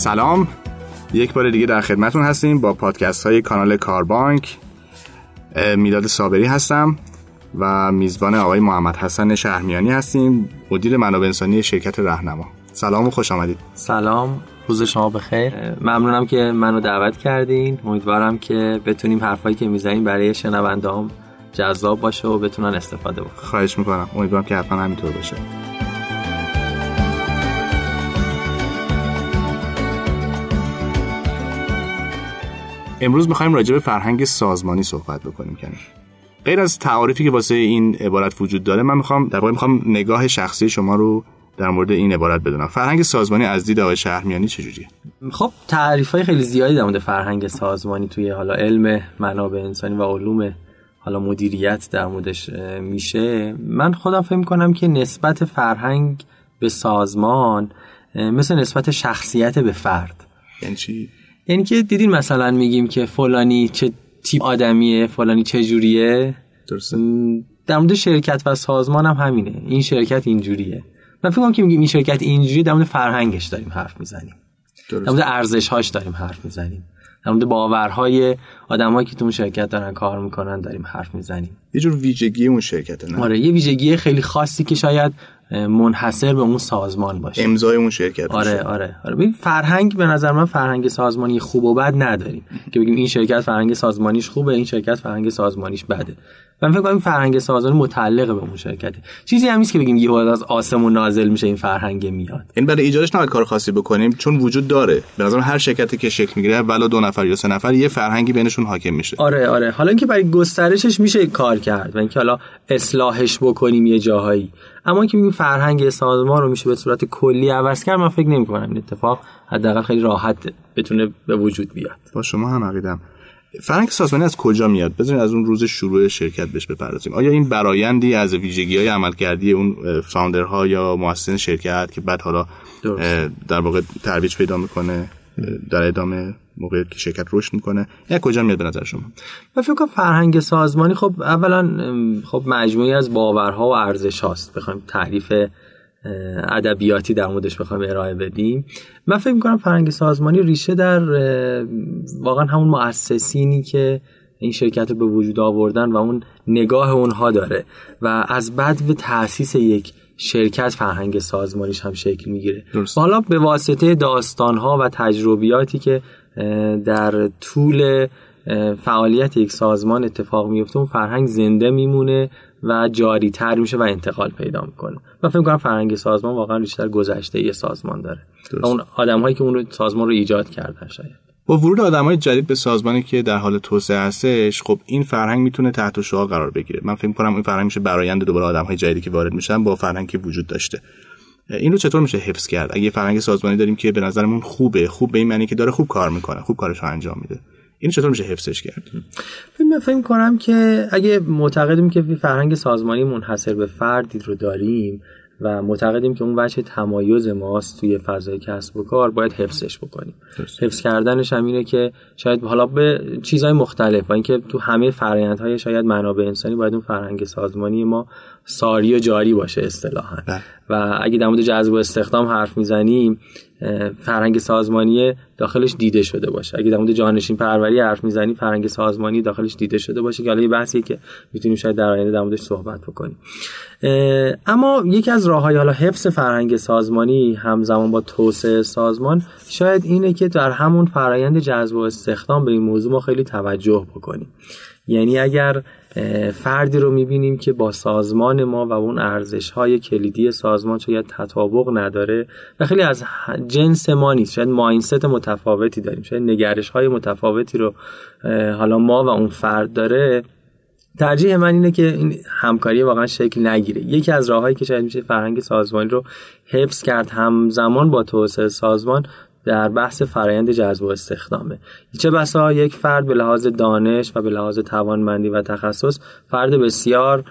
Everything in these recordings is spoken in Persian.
سلام. یک بار دیگه در خدمتون هستیم با پادکست های کانال کاربانک. می‌داد صابری هستم و میزبان آقای محمد حسن شهرمیانی هستیم مدیر منابع انسانی شرکت رهنما سلام و خوش آمدید. سلام. روز شما بخیر. ممنونم که منو دعوت کردین. امیدوارم که بتونیم حرفایی که می‌زنیم برای شنوندهام جذاب باشه و بتونن استفاده بکنن خواهش می‌کنم. امیدوارم که حتما همینطور باشه. امروز می‌خوایم راجع به فرهنگ سازمانی صحبت بکنیم کنیم غیر از تعاریفی که واسه این عبارت وجود داره من می‌خوام در واقع می‌خوام نگاه شخصی شما رو در مورد این عبارت بدونم. فرهنگ سازمانی از دید آقای شهرمیانی چجوریه خب تعریف های خیلی زیادی در مورد فرهنگ سازمانی توی حالا علم منابع انسانی و علوم حالا مدیریت در موردش میشه. من خودم فکر کنم که نسبت فرهنگ به سازمان مثل نسبت شخصیت به فرد. یعنی چی؟ یعنی که دیدین مثلا میگیم که فلانی چه تیپ آدمیه فلانی چه جوریه؟ درسته. در مورد شرکت و سازمان هم همینه. این شرکت اینجوریه. من فکر کنم که میگیم این شرکت اینجوری در مورد فرهنگش داریم حرف می‌زنیم. در مورد ارزشهاش داریم حرف می‌زنیم. در مورد باورهای آدمایی که تو اون شرکت دارن کار می‌کنن داریم حرف می‌زنیم. یه جور ویژگی اون شرکته نه؟ آره یه ویژگی خیلی خاصی که شاید منحصر به اون سازمان باشه. امضای اون شرکت آره باشه. آره آره. ببین فرهنگ به نظر من فرهنگ سازمانی خوب و بد نداریم. که بگیم این شرکت فرهنگ سازمانیش خوبه این شرکت فرهنگ سازمانیش بده. من فکر کنم این فرهنگ سازمانی متعلق به اون شرکته. چیزی هم نیست که بگیم یهو از آسمون نازل میشه این فرهنگ میاد. این برای ایجادش نباید کار خاصی بکنیم چون وجود داره. به نظرم هر شرکتی که شکل می‌گیره ولو دو نفر یا سه نفر یه فرهنگی بینشون حاکم میشه. آره آره. حالا اینکه برای گسترشش میشه کار کرد و اینکه حالا اصلاحش بکنیم یه جاهایی. اما که میگیم فرهنگ سازمان رو میشه به صورت کلی عوض کرد من فکر نمی کنم این اتفاق حداقل خیلی راحت بتونه به وجود بیاد. با شما هم عقیدم. فرهنگ سازمانی از کجا میاد؟ بذارین از اون روز شروع شرکت بهش بپردازیم. آیا این برایندی از ویژگی های عملکردی اون فاوندرها یا مؤسسین شرکت که بعد حالا درست. در واقع ترویج پیدا می‌کنه در ادامه موقعی که شرکت رشد می‌کنه. یا کجا میاد به نظر شما؟ من فکر کنم فرهنگ سازمانی خب اولا خب مجموعی از باورها و ارزش هاست بخوایم تعریف ادبیاتی در موردش بخوایم ارائه بدیم. من فکر می‌کنم فرهنگ سازمانی ریشه در واقعا همون مؤسسینی که این شرکت رو به وجود آوردن و اون نگاه اونها داره. و از بعد به تاسیس یک شرکت فرهنگ سازمانیش هم شکل می‌گیره. حالا به واسطه داستانها و تجربیاتی که در طول فعالیت یک سازمان اتفاق میفته اون فرهنگ زنده میمونه و جاری تر میشه و انتقال پیدا می‌کنه. من فکر کنم فرهنگ سازمان واقعا بیشتر گذشته یه سازمان داره. و اون آدم هایی که اون رو سازمان رو ایجاد کردن شاید. با ورود آدم های جدید به سازمانی که در حال توسعه هستش خب این فرهنگ می‌تونه تحت شعار قرار بگیره. من فکر کنم این فرهنگ میشه برآیند دوباره آدم های جدیدی که وارد میشن با فرهنگی وجود داشته. این رو چطور میشه حفظ کرد؟ اگه فرهنگ سازمانی داریم که به نظرمون خوبه خوب به این معنی که داره خوب کار می‌کنه خوب کارش رو انجام میده. این چطور میشه حفظش کرد؟ من فکر کنم که اگه معتقدیم که فرهنگ سازمانی منحصر به فردی رو داریم و معتقدیم که اون وجه تمایز ماست توی فضای کسب و کار باید حفظش بکنیم. درست. حفظ کردنش هم اینه که شاید حالا به چیزهای مختلف و اینکه تو همه فرآیندهای شاید منابع انسانی باید اون فرهنگ سازمانی ما ساری و جاری باشه اصطلاحا. بله. و اگه در مورد جذب و استخدام حرف می‌زنیم فرهنگ سازمانی داخلش دیده شده باشه. اگه در مورد جانشین پروری حرف می‌زنیم فرهنگ سازمانی داخلش دیده شده باشه که حالا یه بحثی که می‌تونیم شاید در آینده در موردش صحبت بکنیم. اما یکی از راههای حالا حفظ فرهنگ سازمانی همزمان با توسعه سازمان شاید اینه که در همون فرایند جذب و استخدام به این موضوع ما خیلی توجه بکنیم. یعنی اگر فردی رو می‌بینیم که با سازمان ما و اون ارزش های کلیدی سازمان شاید تطابق نداره و خیلی از جنس ما نیست شاید ماینست متفاوتی داریم شاید نگرش های متفاوتی رو حالا ما و اون فرد داره. ترجیح من اینه که این همکاری واقعا شکل نگیره. یکی از راههایی که شاید میشه فرهنگ سازمانی رو حفظ کرد همزمان با توسعه سازمان در بحث فرایند جذب و استخدامه. چه بسا؟ یک فرد به لحاظ دانش و به لحاظ توانمندی و تخصص فرد بسیار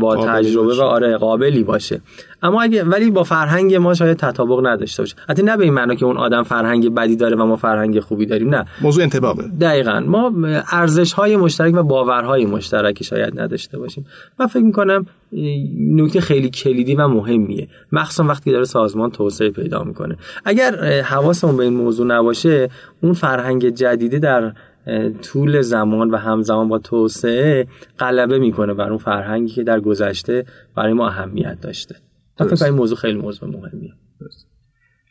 با تجربه و آره قابلی باشه. اما اگه ولی با فرهنگ ما شاید تطابق نداشته باشه. حتی نه به این معنا که اون آدم فرهنگ بدی داره و ما فرهنگ خوبی داریم نه. موضوع انتباهه. دقیقا. ما ارزش های مشترک و باورهای مشترکی شاید نداشته باشیم. من فکر می‌کنم نکته خیلی کلیدی و مهمیه. مخصوصا وقتی داره سازمان توسعه پیدا می‌کنه. اگر حواسمون به این موضوع نباشه اون فرهنگ جدیده در طول زمان و همزمان با توسعه غلبه می‌کنه بر اون فرهنگی که در گذشته برای ما اهمیت داشته. فکر این موضوع خیلی موضوع مهمیه.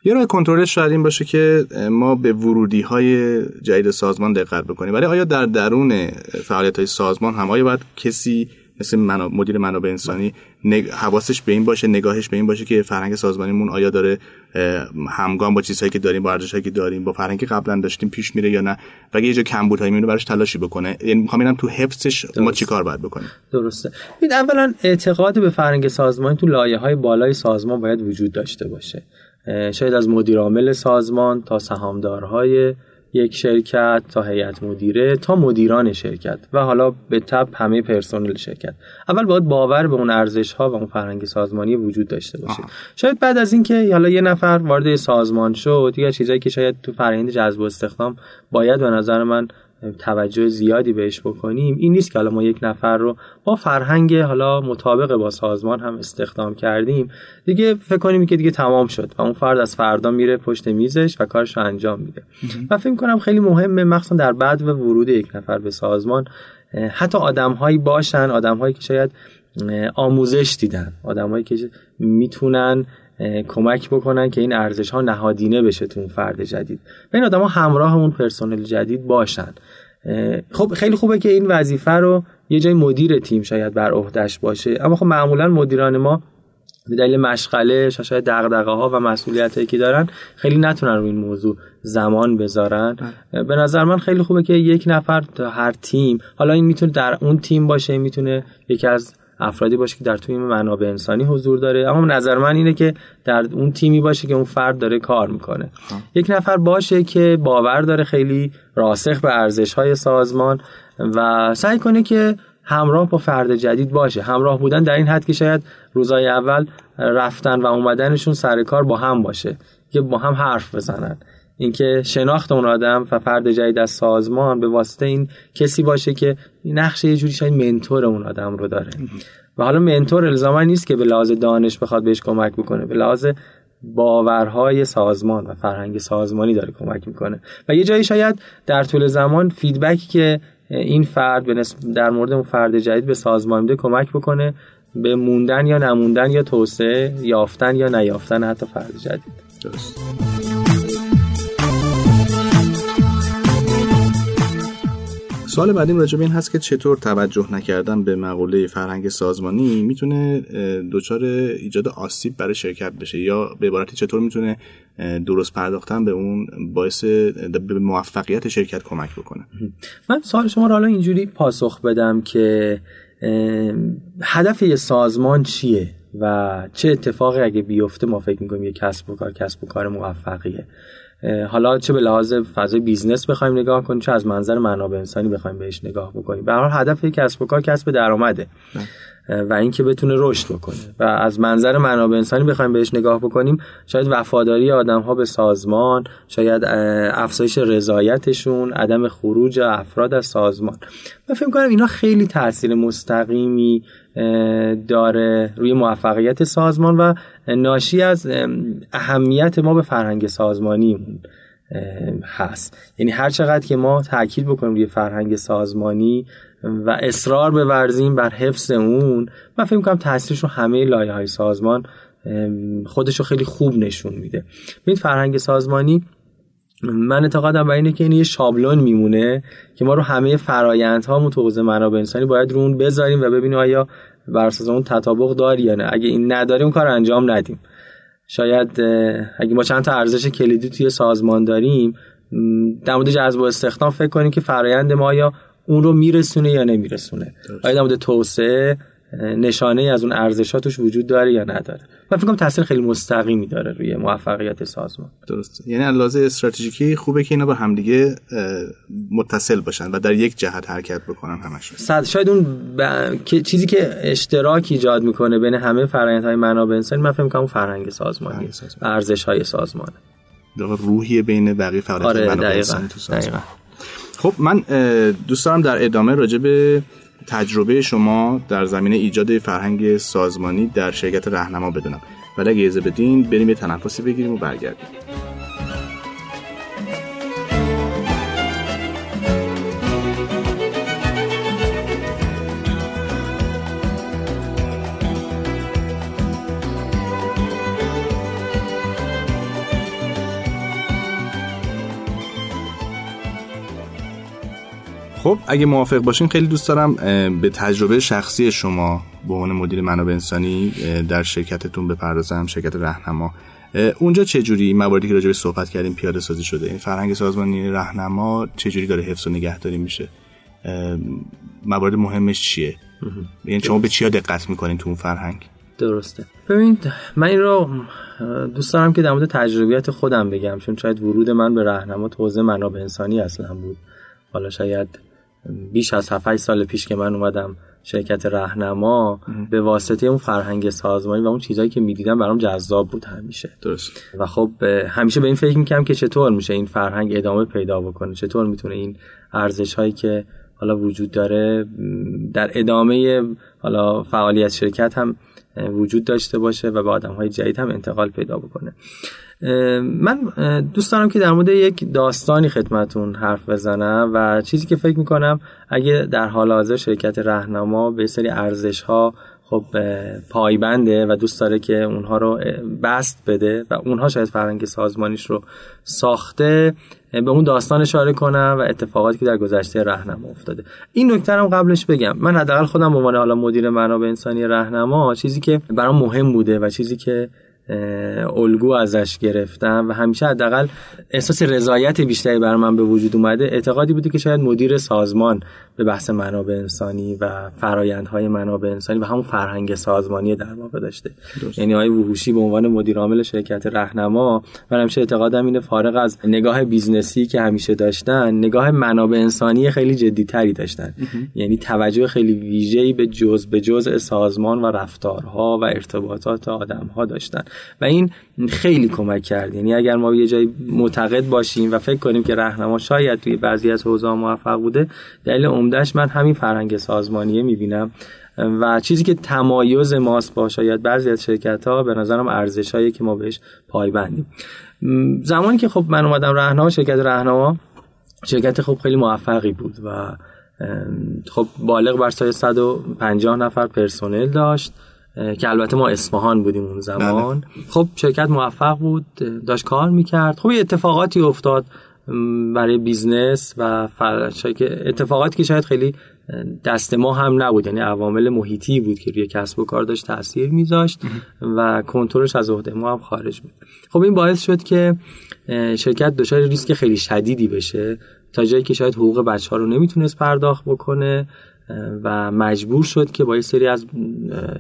یه راه کنترلش شاید این باشه که ما به ورودی های جدید سازمان دقت بکنیم. ولی آیا در درون فعالیت های سازمان هم آیا باید کسی مثل مدیر منابع انسانی نگ... حواسش به این باشه نگاهش به این باشه که فرهنگ سازمانیمون آیا داره همگام با چیزهایی که داریم با ارزشهایی که داریم با فرهنگی قبلا داشتیم پیش میره یا نه؟ و اگه یه جا کمبودهایی میونه براش تلاشی بکنه. یعنی می‌خوام تو حفظش درست. ما چیکار باید بکنیم. درسته. ببین اولا اعتقاد به فرهنگ سازمانی تو لایه های بالای سازمان باید وجود داشته باشه. شاید از مدیر عامل سازمان تا سهامدارهای یک شرکت تا هیئت مدیره تا مدیران شرکت و حالا به تب همه پرسنل شرکت. اول باید باور به اون ارزش ها و اون فرهنگ سازمانی وجود داشته باشه. شاید بعد از اینکه حالا یه نفر وارد سازمان شد یا چیزایی که شاید تو فرآیند جذب و استخدام باید به نظر من توجه زیادی بهش بکنیم این نیست که حالا ما یک نفر رو با فرهنگ حالا مطابق با سازمان هم استخدام کردیم. دیگه فکر کنیم که دیگه تمام شد و اون فرد از فردا میره پشت میزش و کارش رو انجام میده. و فکر کنم خیلی مهمه مخصوصا در بعد و ورود یک نفر به سازمان حتی آدمهایی باشن آدمهایی که شاید آموزش دیدن آدمهایی که می‌تونن کمک بکنن که این ارزش ها نهادینه بشه تو اون فرد جدید. و این آدم ها همراه اون پرسنل جدید باشن. خب خیلی خوبه که این وظیفه رو یه جای مدیر تیم شاید بر عهدهش باشه. اما خب معمولا مدیران ما به دلیل مشغله شاید دغدغه ها و مسئولیت هایی که دارن خیلی نتونن رو این موضوع زمان بذارن. بله. به نظر من خیلی خوبه که یک نفر تا هر تیم حالا این می‌تونه در اون تیم باشه می‌تونه یکی از افرادی باشه که در توی منابع انسانی حضور داره. اما نظر من اینه که در اون تیمی باشه که اون فرد داره کار می‌کنه. یک نفر باشه که باور داره خیلی راسخ به ارزش های سازمان و سعی کنه که همراه با فرد جدید باشه. همراه بودن در این حد که شاید روزای اول رفتن و اومدنشون سر کار با هم باشه که با هم حرف بزنن. اینکه شناخت اون آدم و فرد جدید از سازمان به واسطه این کسی باشه که نقش یه جوری شاید منتور اون آدم رو داره. و حالا منتور الزاما نیست که به لحاظ دانش بخواد بهش کمک بکنه. به لحاظ باورهای سازمان و فرهنگ سازمانی داره کمک می‌کنه. و یه جایی شاید در طول زمان فیدبکی که این فرد به در مورد اون فرد جدید به سازمان میده کمک بکنه به موندن یا نموندن یا توسعه یافتن یا نیافتن حتی فرد جدید. درست. سوال بعدیم راجع به این هست که چطور توجه نکردن به مقوله فرهنگ سازمانی می‌تونه دچار ایجاد آسیب برای شرکت بشه یا به عبارتی چطور می‌تونه درست پرداختن به اون باعث به موفقیت شرکت کمک بکنه؟ من سوال شما رو حالا اینجوری پاسخ بدم که هدف یه سازمان چیه؟ و چه اتفاقی اگه بیفته ما فکر می‌کنیم یه کسب و کار کسب و کار موفقیه. حالا چه به لحاظ فضای business بخوایم نگاه کنیم چه از منظر منابع انسانی بخوایم بهش نگاه بکنیم. به هر هدف کسب و کار کسب درآمده. و اینکه بتونه رشد بکنه. و از منظر منابع انسانی بخوایم بهش نگاه بکنیم شاید وفاداری آدم ها به سازمان شاید افزایش رضایتشون عدم خروج افراد از سازمان. من فکر کنم اینا خیلی تاثیر مستقیمی داره روی موفقیت سازمان و ناشی از اهمیت ما به فرهنگ سازمانی هست. یعنی هر چقدر که ما تاکید بکنیم روی فرهنگ سازمانی و اصرار بورزیم بر حفظ اون من فکر می‌کنم تاثیرش رو همه لایه های سازمان خودش رو خیلی خوب نشون میده. این فرهنگ سازمانی من اعتقادم بر اینه که این یه شابلون میمونه که ما رو همه فرایندها تو منابع انسانی باید رو اون بذاریم و ببینیم آیا بر اساس اون تطابق داری یا نه؟ اگه این نداریم اون کار انجام ندیم. شاید اگه ما چند تا ارزش کلیدی توی سازمان داریم در مورد جذب و استخدام فکر کنیم که فرایند ما یا اون رو میرسونه یا نمیرسونه. آیا در مورد توسعه نشانه از اون ارزشاتش وجود داره یا نداره؟ من فکر کنم تاثیر خیلی مستقیمی داره روی موفقیت سازمان. درسته. یعنی لحاظ استراتژیکی خوبه که اینا با همدیگه متصل باشن و در یک جهت حرکت بکنن همشون. صد شاید اون ب... چیزی که اشتراک ایجاد می‌کنه بین همه فرآیندهای منابع انسانی من فکر می‌کنم فرهنگ سازمانی ارزش های سازمانه روحی بین بقیه فعالیت آره منابع انسانی تو سازمان. خب من دوست دارم در ادامه راجع به تجربه شما در زمینه ایجاد فرهنگ سازمانی در شرکت رهنما بدونم. ولی اگه بدین بریم یه تنفسی بگیریم و برگردیم. خب اگه موافق باشین خیلی دوست دارم به تجربه شخصی شما به عنوان مدیر منابع انسانی در شرکتتون بپردازم شرکت رهنما اونجا چه جوری مواردی که راجع به صحبت کردیم پیاده سازی شده؟ این فرهنگ سازمانی رهنما چه جوری داره حفظ و نگهداری میشه؟ موارد مهمش چیه؟ یعنی شما به چیا دقت می‌کنین تو اون فرهنگ؟ درسته. ببینید من این رو دوست دارم که در مورد تجربیات خودم بگم چون شاید ورود من به رهنما تو منابع انسانی اصلا بود. حالا شاید بیش از 7 سال پیش که من اومدم شرکت رهنما به واسطه اون فرهنگ سازمانی و اون چیزهایی که می‌دیدم برام جذاب بود همیشه. درست. و خب همیشه به این فکر می‌کنم که چطور میشه این فرهنگ ادامه پیدا بکنه؟ چطور می‌تونه این ارزش هایی که حالا وجود داره در ادامه حالا فعالیت شرکت هم وجود داشته باشه و به آدم های جدید هم انتقال پیدا بکنه. من دوست دارم که در مورد یک داستانی خدمتون حرف بزنم و چیزی که فکر می‌کنم اگه در حال حاضر شرکت رهنما به سری ارزش ها خب پایبنده و دوست داره که اونها رو بست بده و اونها شاید فرهنگ سازمانیش رو ساخته به اون داستان اشاره کنم و اتفاقاتی که در گذشته رهنما افتاده. این نکته هم قبلش بگم. من حداقل خودم به عنوان حالا مدیر منابع انسانی رهنما چیزی که برام مهم بوده و چیزی که الگو ازش گرفتم و همیشه حداقل احساس رضایت بیشتری بر من به وجود اومده. اعتقادی بوده که شاید مدیر سازمان به بحث منابع انسانی و فرایندهای منابع انسانی و همون فرهنگ سازمانی در واقع داشته. یعنی آقای وحوشی به عنوان مدیر عامل شرکت رهنما من همیشه اعتقادم اینه فارغ از نگاه business ی که همیشه داشتن نگاه منابع انسانی خیلی جدیتری داشتن. یعنی توجه خیلی ویژه‌ای به جز به جزء سازمان و رفتارها و ارتباطات آدمها داشتن. و این خیلی کمک کرد. یعنی اگر ما یه جایی معتقد باشیم و فکر کنیم که رهنما شاید توی بعضی از حوزه موفق بوده دلیل عمدهش من همین فرهنگ سازمانیه می‌بینم. و چیزی که تمایز ماست با شاید بعضی از شرکت ها به نظرم ارزش هایی که ما بهش پایبندیم. زمانی که خب من اومدم رهنما شرکت رهنما شرکت خب خیلی موفقی بود و خب بالغ بر سایه 150 نفر پرسنل داشت. که البته ما اصفهان بودیم اون زمان. بله. خب شرکت موفق بود داشت کار می‌کرد. خب اتفاقاتی افتاد برای business و اتفاقاتی که شاید خیلی دست ما هم نبود. یعنی عوامل محیطی بود که روی کسب و کار داشت تاثیر میذاشت و کنترلش از عهده ما هم خارج بود. خب این باعث شد که شرکت دچار ریسک خیلی شدیدی بشه تا جایی که شاید حقوق بچه ها رو نمی‌تونست پرداخت بکنه. و مجبور شد که با یه سری از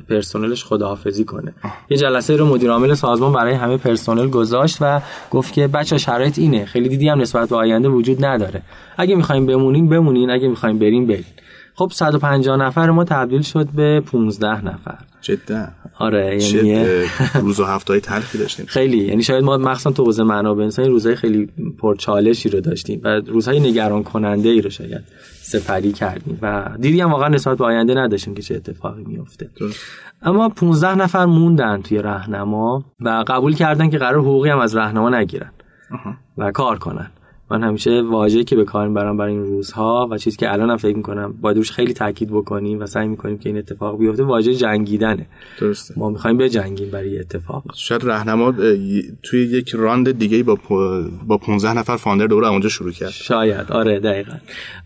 پرسنلش خداحافظی کنه. یه جلسه رو مدیر عامل سازمان برای همه پرسنل گذاشت و گفت که بچه شرایط اینه. خیلی دیدی هم نسبت به آینده وجود نداره. اگه می‌خوایم بمونین بمونین. اگه می‌خوایم بریم بریم. خب 150 نفر ما تبدیل شد به 15 نفر. جدا. آره یعنی روز و هفته تلخی داشتیم. خیلی یعنی شاید ما مخصوصا تو حوزه منابع انسانی روزهای خیلی پرچالشی رو داشتیم و روزهای نگران کننده ای رو شاید سپری کردیم و دیدی هم واقعا نسبت به آینده نداشتیم که چه اتفاقی میفته اما 15 نفر موندن توی راهنما و قبول کردن که قرار حقوقی هم از راهنما نگیرن و کار کنن. من همیشه واژه‌ای که به کار می‌برم برای این روزها و چیزی که الانم فکر می‌کنم باید روش خیلی تاکید بکنیم و سعی می‌کنیم که این اتفاق بیفته واژه جنگیدنه. درسته. ما می‌خوایم بجنگیم برای اتفاق. شاید راهنما توی یک راند دیگه با با 15 نفر فاندر دوره اونجا شروع کرد. شاید. آره دقیقا.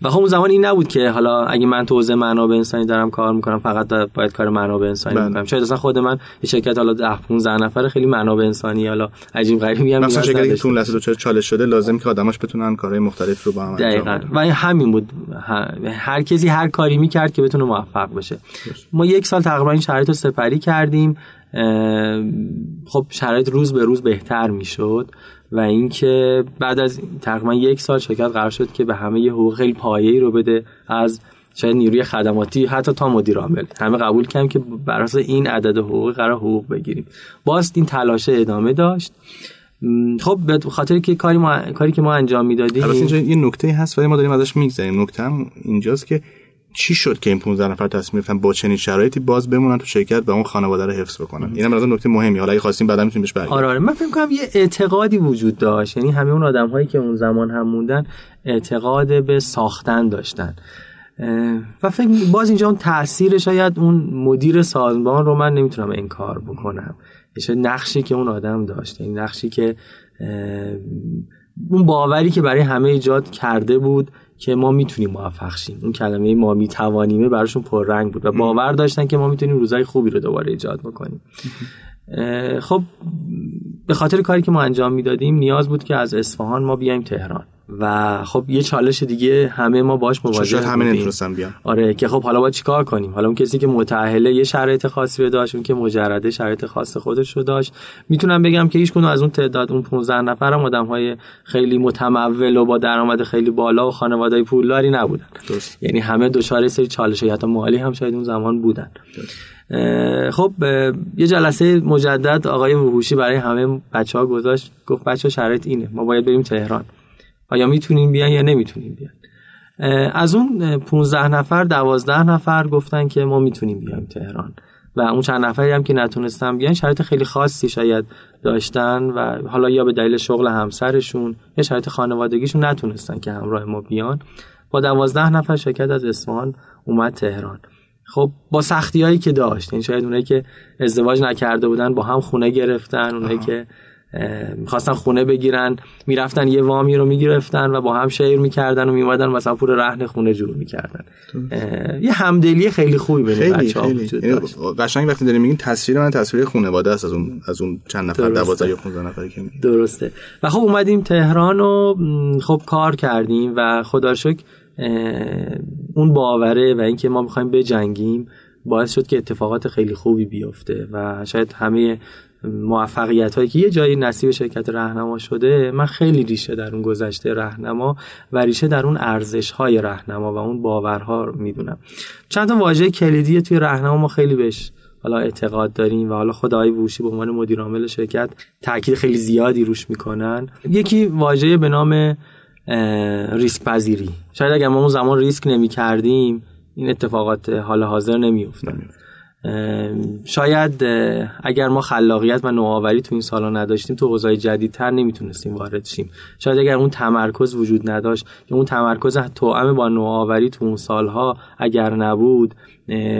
و خب اون زمان این نبود که حالا اگه من تو حوزه منابع انسانی دارم کار می‌کنم فقط باید کار منابع انسانی بله. شاید اصلا خود من یه شرکت حالا 10 15 نفر خیلی منابع انسانی حالا عجیب غریبی هم مثلا شرکتی که تو لحظه چالش شده لازم که آدماش بتونن کارهای مختلف رو با هم دقیقا. و همین بود. هر کسی هر کاری می‌کرد که بتونه موفق بشه ما یک سال تقریبا این شرایط رو سپری کردیم. خب شرایط روز به روز بهتر می‌شد و اینکه بعد از تقریبا یک سال شرکت قرار شد که به همه یه حقوق خیلی پایه‌ای رو بده. از شاید نیروی خدماتی حتی تا مدیر عامل. همه قبول کردیم که بر این عدد حقوق قرار حقوق بگیریم. باز این تلاش ادامه داشت. خب به خاطر که کاری ما کاری که ما انجام می‌دادیم البته اینجا یه نکته هست ولی ما داریم ازش میگذریم. نکته هم اینجاست که چی شد که این 15 نفر تصمیم گرفتن با چنین شرایطی باز بمونن تو شرکت و اون خانواده رو حفظ بکنن؟ اینم از نکته مهمی. حالا اگه خواستیم بعدا می‌تونیم بهش برگردیم. آره آره. من فکر کنم یه اعتقادی وجود داشت. یعنی همه اون آدم هایی که اون زمان هم موندن اعتقاد به ساختن داشتن. و فکر باز اینجا اون تاثیر شاید اون مدیر سازمان رو من نمی‌تونم انکار بکنم. یه نقشی که اون آدم داشت این یعنی نقشی که اون باوری که برای همه ایجاد کرده بود که ما می‌تونیم موفق شیم. اون کلمه ما میتوانیمه براشون پررنگ بود و باور داشتن که ما می‌تونیم روزای خوبی رو دوباره ایجاد بکنیم. خب به خاطر کاری که ما انجام می‌دادیم نیاز بود که از اصفهان ما بیایم تهران. و خب یه چالش دیگه همه ما باش مواجه همه نمی‌تونستن بیان آره که خب حالا با چیکار کنیم؟ حالا اون کسی که متأهله یه شرایط خاصی رو داشت اون که مجرده شرایط خاص خودش رو داشت. می‌تونم بگم که هیچ از اون تعداد اون 15 نفر هم آدم های خیلی متمول و با درآمد خیلی بالا و خانواده پولداری نبودن. درست. یعنی همه دچار سری چالش حتی مالی هم شاید اون زمان بودن. خب یه جلسه مجدد آقای وحوشی برای همه بچه ها گذاشت. گفت بچه شرایط اینه. ما باید بریم تهران. آیا می‌تونیم بیان یا نمی‌تونیم بیان؟ از اون 15 نفر 12 نفر گفتن که ما می‌تونیم بیایم تهران. و اون چند نفری هم که نتونستن بیان شرایط خیلی خاصی شاید داشتن و حالا یا به دلیل شغل همسرشون یا شرایط خانوادگیشون نتونستن که همراه ما بیان. با 12 نفر شرکت از اصفهان اومد تهران. خب با سختی هایی که داشت این یعنی شاید اونایی که ازدواج نکرده بودن با هم خونه گرفتن اونایی که می‌خواستن خونه بگیرن می‌رفتن یه وامی رو می‌گرفتن و با هم شیر می‌کردن و میومدن مثلا پول رهن خونه جور می‌کردن. یه همدلی خیلی خوبی بین بچه ها وجود یعنی قشنگ وقتی داریم میگیم تصویر من تصویر خانواده است از اون از اون چند نفر 12 یا 15 نفری که درسته. و خب اومدیم تهران و خب کار کردیم و خدا شکر اون باوره و اینکه ما می‌خوایم بجنگیم باعث شد که اتفاقات خیلی خوبی بیفته و شاید همه موفقیت هایی که یه جایی نصیب شرکت رهنما شده من خیلی ریشه در اون گذشته رهنما و ریشه در اون ارزش های رهنما و اون باورها می‌دونم. چند تا واژه کلیدی توی رهنما ما خیلی بهش حالا اعتقاد داریم و حالا خدای ووشی به عنوان مدیر عامل شرکت تاکید خیلی زیادی روش می‌کنن. یکی واژه به نام ریسک پذیری شاید اگر ما اون زمان ریسک نمی کردیم این اتفاقات حال حاضر نمی شاید اگر ما خلاقیت و نوآوری تو این سالا نداشتیم تو حوزه‌های جدیدتر نمی‌تونستیم وارد شیم. شاید اگر اون تمرکز وجود نداشت یا اون تمرکز توأم با نوآوری تو اون سالها اگر نبود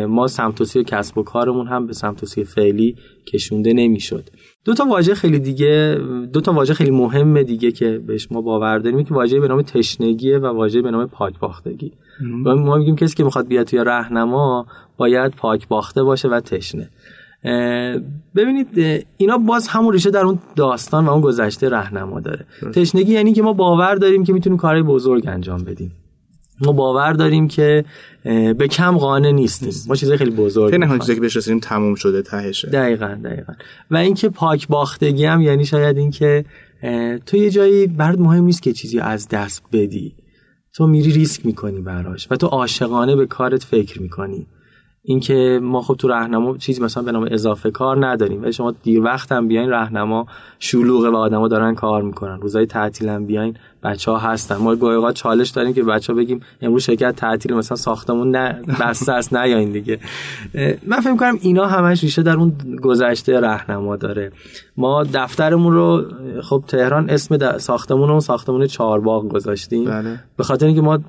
ما سمت و کسب و کارمون هم به سمت و فعلی کشونده نمی‌شد. دو تا واژه خیلی دیگه دو تا واژه خیلی مهمه دیگه که بهش ما باور داریم که واژه به نام تشنگیه و واژه به نام پاکباختگی ما میگیم کسی که می‌خواد بیاد توی راهنما باید پاک باخته باشه و تشنه. ببینید اینا باز همون ریشه در اون داستان و اون گذشته راهنما داره. تشنگی یعنی که ما باور داریم که می‌تونیم کارهای بزرگ انجام بدیم. ما باور داریم که به کم قانع نیستیم. ما چیزای خیلی بزرگ خیلی چیزی که بهش رسیدیم تموم شده تهشه. دقیقا دقیقا. و اینکه پاک باختگی هم یعنی شاید اینکه تو یه جایی برات مهم نیست که چیزی از دست بدی. تو میری ریسک می‌کنی براش و تو عاشقانه به کارت فکر می‌کنی. اینکه ما خب تو راهنما چیزی مثلا به نام اضافه کار نداریم ولی شما دیر وقت هم بیاین راهنما شلوغه و آدما دارن کار می‌کنن. روزای تعطیل هم بیاین بچه ها هستن. ما گاهی چالش داریم که بچه ها بگیم امروز شرکت تعطیل مثلا ساختمون نه بسته است نیاین دیگه. من فکر کنم اینا همش ریشه در اون گذشته راهنما داره. ما دفترمون رو خب تهران اسم ساختمون رو ساختمون چهارباغ گذاشتیم. بله. به خاطر اینکه ما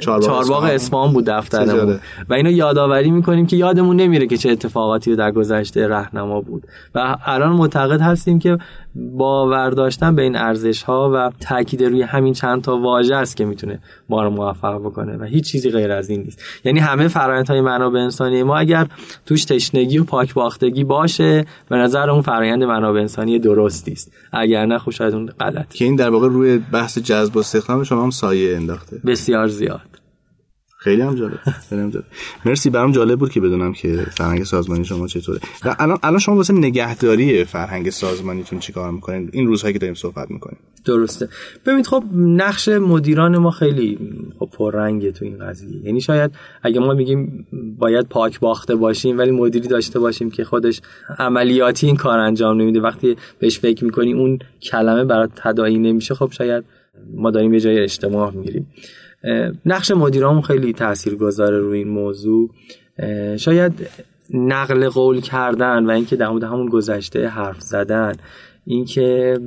چهارباغ اصفهان. بود دفترمون. و اینو یادآوری می‌کنیم که یادمون نمیره که چه اتفاقاتی در گذشته رهنما بود. و الان معتقد هستیم که باور داشتن به این ارزش ها و تاکید روی همین چند تا واژه است که می‌تونه ما رو موفق بکنه و هیچ چیزی غیر از این نیست. یعنی همه فرآیندهای منابع انسانی ما اگر توش تشنگی و پاک باختگی باشه به نظر اون فرآیند منابع انسانی درستی است. اگر نه خوش خب اون غلط که این در واقع روی بحث جذب و استخدام شما هم سایه انداخته. بسیار زیاد. خیلی هم جالب. خیلی هم جالب. مرسی برام جالب بود که بدونم که فرهنگ سازمانی شما چطوره. و الان الان شما واسه نگهداری فرهنگ سازمانیتون چیکار می‌کنین؟ این روزهایی که داریم صحبت می‌کنیم. درسته. ببینید خب نقش مدیران ما خیلی خب پررنگه تو این قضیه. یعنی شاید اگه ما میگیم باید پاک باخته باشیم ولی مدیری داشته باشیم که خودش عملیاتی این کار انجام نمیده. وقتی بهش فکر می‌کنی اون کلمه برات تداعی نمیشه خب شاید ما داریم یه جای اجتماع می‌گیریم. نقش مدیرامون خیلی تأثیر گذاره روی این موضوع. شاید نقل قول کردن و اینکه در مورد همون گذشته حرف زدن اینکه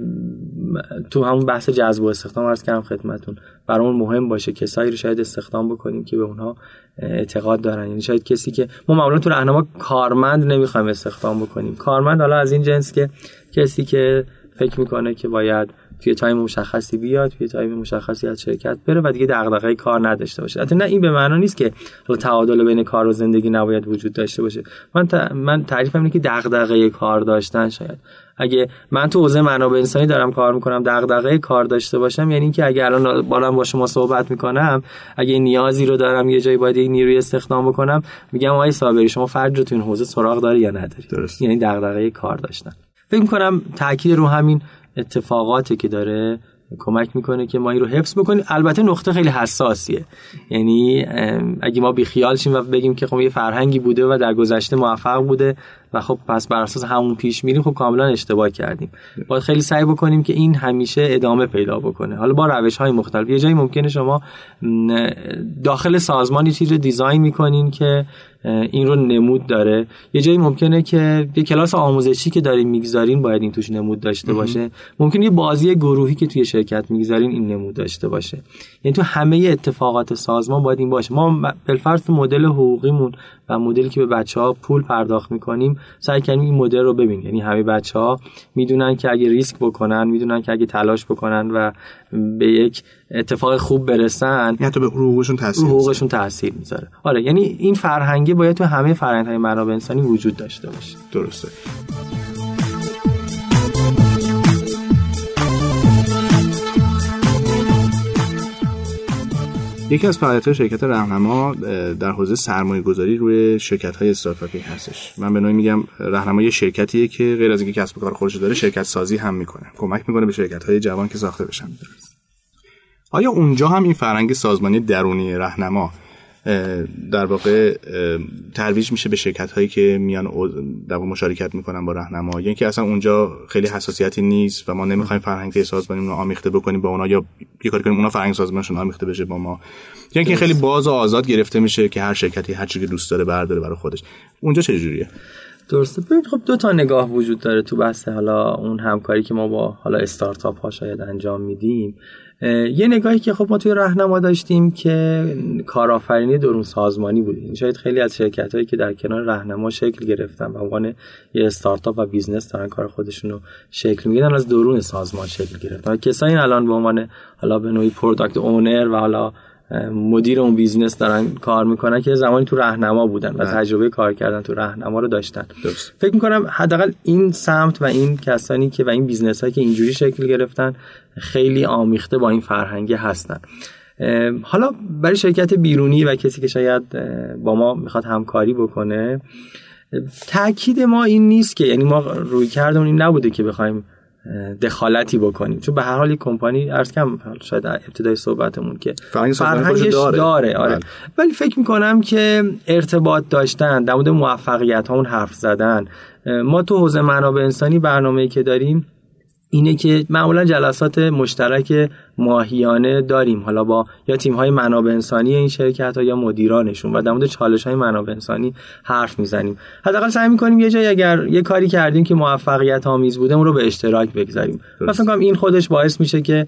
تو همون بحث جذب و استخدام عرض کردم خدمتون برامون مهم باشه کسایی رو شاید استخدام بکنیم که به اونها اعتقاد دارن. یعنی شاید کسی که ما معمولا تو رهنما کارمند نمی‌خوایم استخدام بکنیم. کارمند حالا از این جنس که کسی که فکر می‌کنه که باید توی time مشخصی بیاد توی time مشخصی از شرکت بره و دیگه دغدغه کار نداشته باشه. البته نه این به معنا نیست که حالا تعادل بین کار و زندگی نباید وجود داشته باشه. من من تعریفم اینه که دغدغه کار داشتن شاید. اگه من تو حوزه منابع انسانی دارم کار می‌کنم دغدغه کار داشته باشم یعنی اینکه اگه الان بالام با شما صحبت می‌کنم اگه نیازی رو دارم یه جایی باید نیروی استخدام بکنم میگم آقای صابری شما فرد رو تو این حوزه سراغ داری یا نداری؟ درست. یعنی دغدغه کار داشتن. فکر می‌کنم تاکید رو همین اتفاقاتی که داره کمک می‌کنه که ما این رو حفظ بکنیم. البته نقطه خیلی حساسیه. یعنی اگه ما بیخیال شیم و بگیم که خب یه فرهنگی بوده و در گذشته موفق بوده و خب پس بر اساس همون پیش میریم خب کاملا اشتباه کردیم. باید خیلی سعی بکنیم که این همیشه ادامه پیدا بکنه. حالا با روش های مختلف یه جایی ممکنه شما داخل سازمانی چیزی رو دیزاین می‌کنین که این رو نمود داره. یه جایی ممکنه که یه کلاس آموزشی که دارین می‌گذارین باید این توش نمود داشته باشه. ممکنه یه بازی گروهی که توی شرکت می‌گذارین این نمود داشته باشه. یعنی تو همه اتفاقات سازمان باید این باشه. ما بالفرض مدل حقوقیمون و مدلی که به بچه ها پول پرداخت می‌کنیم سعی کردیم این مدل رو ببین یعنی همه بچه ها می‌دونن که اگه ریسک بکنن می‌دونن که اگه تلاش بکنن و به یک اتفاق خوب برسن یعنی تو به حقوقشون تاثیر حقوقشون تاثیر می‌ذاره. آره یعنی این فرهنگی باید تو همه فرهنگ های منابع انسانی وجود داشته باشه. درسته. یکی از فعالیت‌های شرکت راهنما در حوزه سرمایه گذاری روی شرکت های استارتاپی هستش. من به نوعی میگم راهنما یه شرکتیه که غیر از اینکه کسب و کار خودش داره شرکت سازی هم می‌کنه. کمک می‌کنه به شرکت های جوان که ساخته بشن. آیا اونجا هم این فرهنگ سازمانی درونی راهنما در واقع ترویج میشه به شرکت هایی که میان در مشارکت می‌کنن با راهنما. یعنی که اصلا اونجا خیلی حساسیتی نیست و ما نمی‌خوایم فرهنگ سازمانی رو آمیخته بکنیم با اونا یا یه کاری کنیم اونا فرهنگ سازمانشون آمیخته بشه با ما. یعنی که خیلی باز و آزاد گرفته میشه که هر شرکتی هر چیزی که دوست داره برداره برای خودش. اونجا چه جوریه؟ درسته. ببین خب دو تا نگاه وجود داره تو بحث حالا اون همکاری که ما با حالا استارتاپ ها شاید انجام میدیم. یه نگاهی که خب ما توی رهنما داشتیم که کارآفرینی درون سازمانی بود. این شاید خیلی از شرکت هایی که در کنار رهنما شکل گرفتن و عنوان یه استارتاپ و business دارن کار خودشون رو شکل می‌گیرن از درون سازمان شکل گرفتن. کسایی الان به عنوان حالا به نوعی product owner و حالا مدیر اون business دارن کار می‌کنن که زمانی تو رهنما بودن و بله. تجربه کار کردن تو رهنما رو داشتن درست. فکر می‌کنم حداقل این سمت و این کسانی که و این business هایی که اینجوری شکل گرفتن خیلی آمیخته با این فرهنگی هستن حالا برای شرکت بیرونی و کسی که شاید با ما می‌خواد همکاری بکنه تاکید ما این نیست که یعنی ما روی کردمون این نبوده که بخوایم دخالتی بکنیم چون به هر حال کمپانی ارز کم شاید ابتدای صحبتمون که فرهنگش داره, داره آره. بله. ولی فکر می‌کنم که ارتباط داشتن در مورد موفقیت ها اون حرف زدن ما تو حوزه منابع انسانی برنامه‌ای که داریم اینه که معمولا جلسات مشترک ماهیانه داریم. حالا با یا تیم های منابع انسانی این شرکت ها یا مدیرانشون و در مورد چالش های منابع انسانی حرف می‌زنیم. حداقل سعی می‌کنیم یه جایی اگر یه کاری کردیم که موفقیت آمیز بوده اون رو به اشتراک بگذاریم. مثلا این خودش باعث میشه که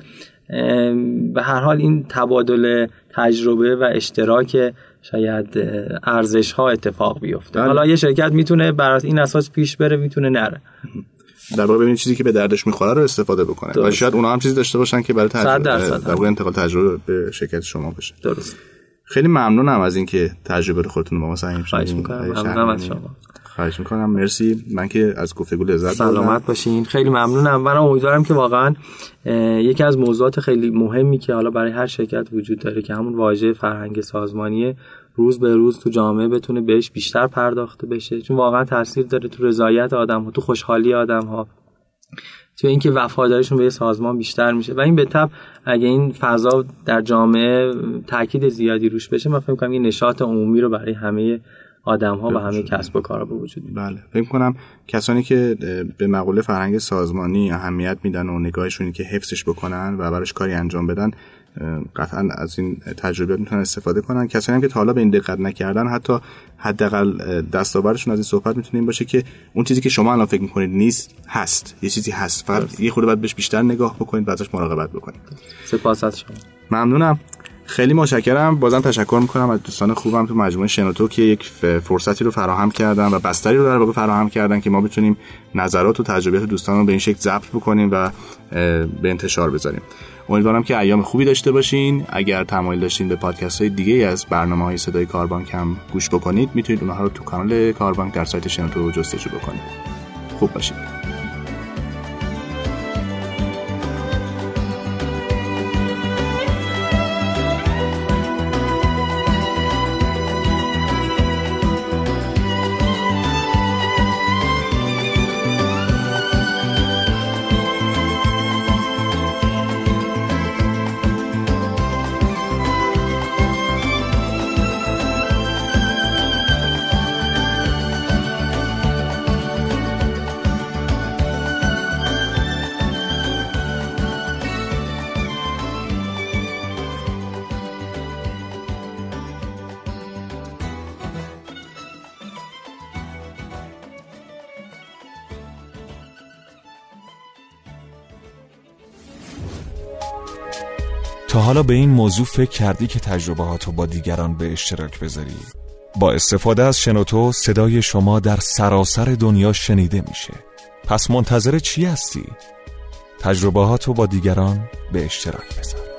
به هر حال این تبادل تجربه و اشتراک شاید ارزش ها اتفاق بیفته. بله. حالا یه شرکت می‌تونه بر این اساس پیش بره می‌تونه نره. در واقع ببینید چیزی که به دردش می‌خوره رو استفاده بکنه. و شاید اونا هم چیزی داشته باشن که برای تجربه در واقع انتقال تجربه به شرکت شما بشه درست. خیلی ممنونم از اینکه تجربه رو خودتون با ما سعی خواهش می‌کنم. از شما. خواهش می‌کنم. مرسی. من که از گفتگو لذت سلامت باشین. خیلی ممنونم. من امیدوارم که واقعا یکی از موضوعات خیلی مهمی که حالا برای هر شرکت وجود داره که همون واژه فرهنگ سازمانی روز به روز تو جامعه بتونه بهش بیشتر پرداخته بشه. چون واقعا تاثیر داره تو رضایت آدم ها تو خوشحالی آدم ها تو اینکه وفاداریشون به یه سازمان بیشتر میشه. و این به تب اگه این فضا در جامعه تاکید زیادی روش بشه من فکر می‌کنم یه نشاط عمومی رو برای همه آدم ها و همه کسب و کارا به وجود بله. فکر کنم کسانی که به مقوله فرهنگ سازمانی اهمیت میدن و نگاهشون که حفظش بکنن و براش کاری انجام بدن قطعا از این تجربیات می‌تونن استفاده کنن. کسانی هم که تا حالا به این دقت نکردن حتی حداقل دستاوردشون از این صحبت می‌تونه این باشه که اون چیزی که شما الان فکر می‌کنید نیست هست. یه چیزی هست. فقط یه خورده باید بهش بیشتر نگاه بکنید بعدش مراقبت بکنید. سپاس از شما. ممنونم. خیلی متشکرم. بازم تشکر می‌کنم از دوستان خوبم تو مجموعه شنوتو که یک فرصتی رو فراهم کردن و بستری رو در واقع فراهم کردن که ما بتونیم نظرات و تجربیات دوستان رو به این شکل ضبط بکنیم و به انتشار بذاریم. امیدوارم که ایام خوبی داشته باشین. اگر تمایل داشتین به پادکست های دیگه از برنامه های صدای کاربانک هم گوش بکنید می‌تونید اونها رو تو کانال کاربانک در سایت شنوتو جستجو بکنید. خوب باشید. حالا به این موضوع فکر کردی که تجربه با دیگران به اشتراک بذاری؟ با استفاده از شنوتو صدای شما در سراسر دنیا شنیده میشه پس منتظر چی هستی؟ تجربه با دیگران به اشتراک بذار